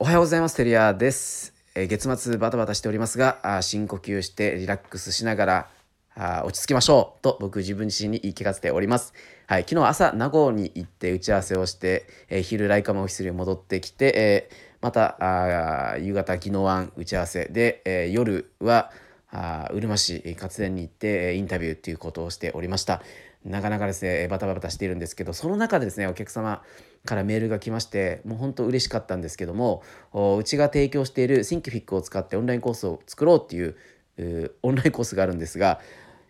おはようございます。テリアです。えー、月末バタバタしておりますが、あ深呼吸してリラックスしながらあ落ち着きましょうと僕自分自身に言い聞かせております。はい、昨日朝名護に行って打ち合わせをして、えー、昼ライカマオフィスに戻ってきて、えー、またあ夕方宜野湾打ち合わせで、えー、夜はあうるま市活電に行ってインタビューっていうことをしておりました。なかなかですねバタバタしているんですけどその中でですねお客様からメールが来ましてもう本当嬉しかったんですけどもうちが提供している Thinkific を使ってオンラインコースを作ろうっていうオンラインコースがあるんですが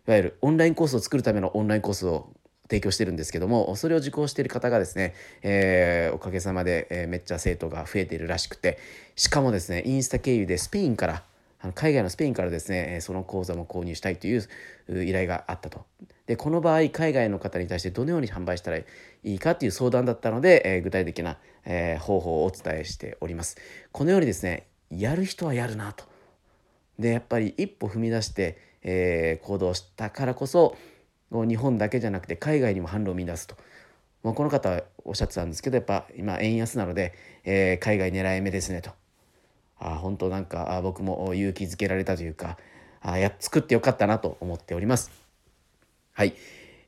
いわゆるオンラインコースを作るためのオンラインコースを提供してるんですけどもそれを受講している方がですね、えー、おかげさまで、えー、めっちゃ生徒が増えているらしくてしかもですねインスタ経由でスペインからあの海外のスペインからですねその講座も購入したいという依頼があったと。でこの場合海外の方に対してどのように販売したらいいかという相談だったので、えー、具体的な、えー、方法をお伝えしております。このようにですねやる人はやるなと。でやっぱり一歩踏み出して、えー、行動したからこそ日本だけじゃなくて海外にも販路を見出すと。まあ、この方はおっしゃってたんですけどやっぱ今円安なので、えー、海外狙い目ですねと。あ本当なんかあ僕も勇気づけられたというかあや作ってよかったなと思っております。はい、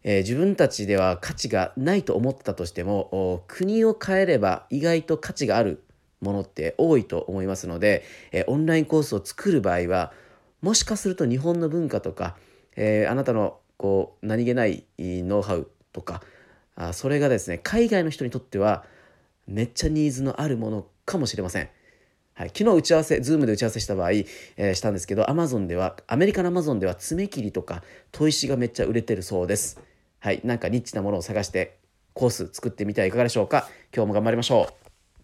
えー、自分たちでは価値がないと思ったとしても国を変えれば意外と価値があるものって多いと思いますので、えー、オンラインコースを作る場合はもしかすると日本の文化とか、えー、あなたのこう何気ないノウハウとかあそれがですね海外の人にとってはめっちゃニーズのあるものかもしれません。はい、昨日打ち合わせ、ズームで打ち合わせした場合、えー、したんですけど、アマゾンでは、アメリカのアマゾンでは爪切りとか砥石がめっちゃ売れてるそうです。はい、なんかニッチなものを探してコース作ってみてはいかがでしょうか。今日も頑張りましょう。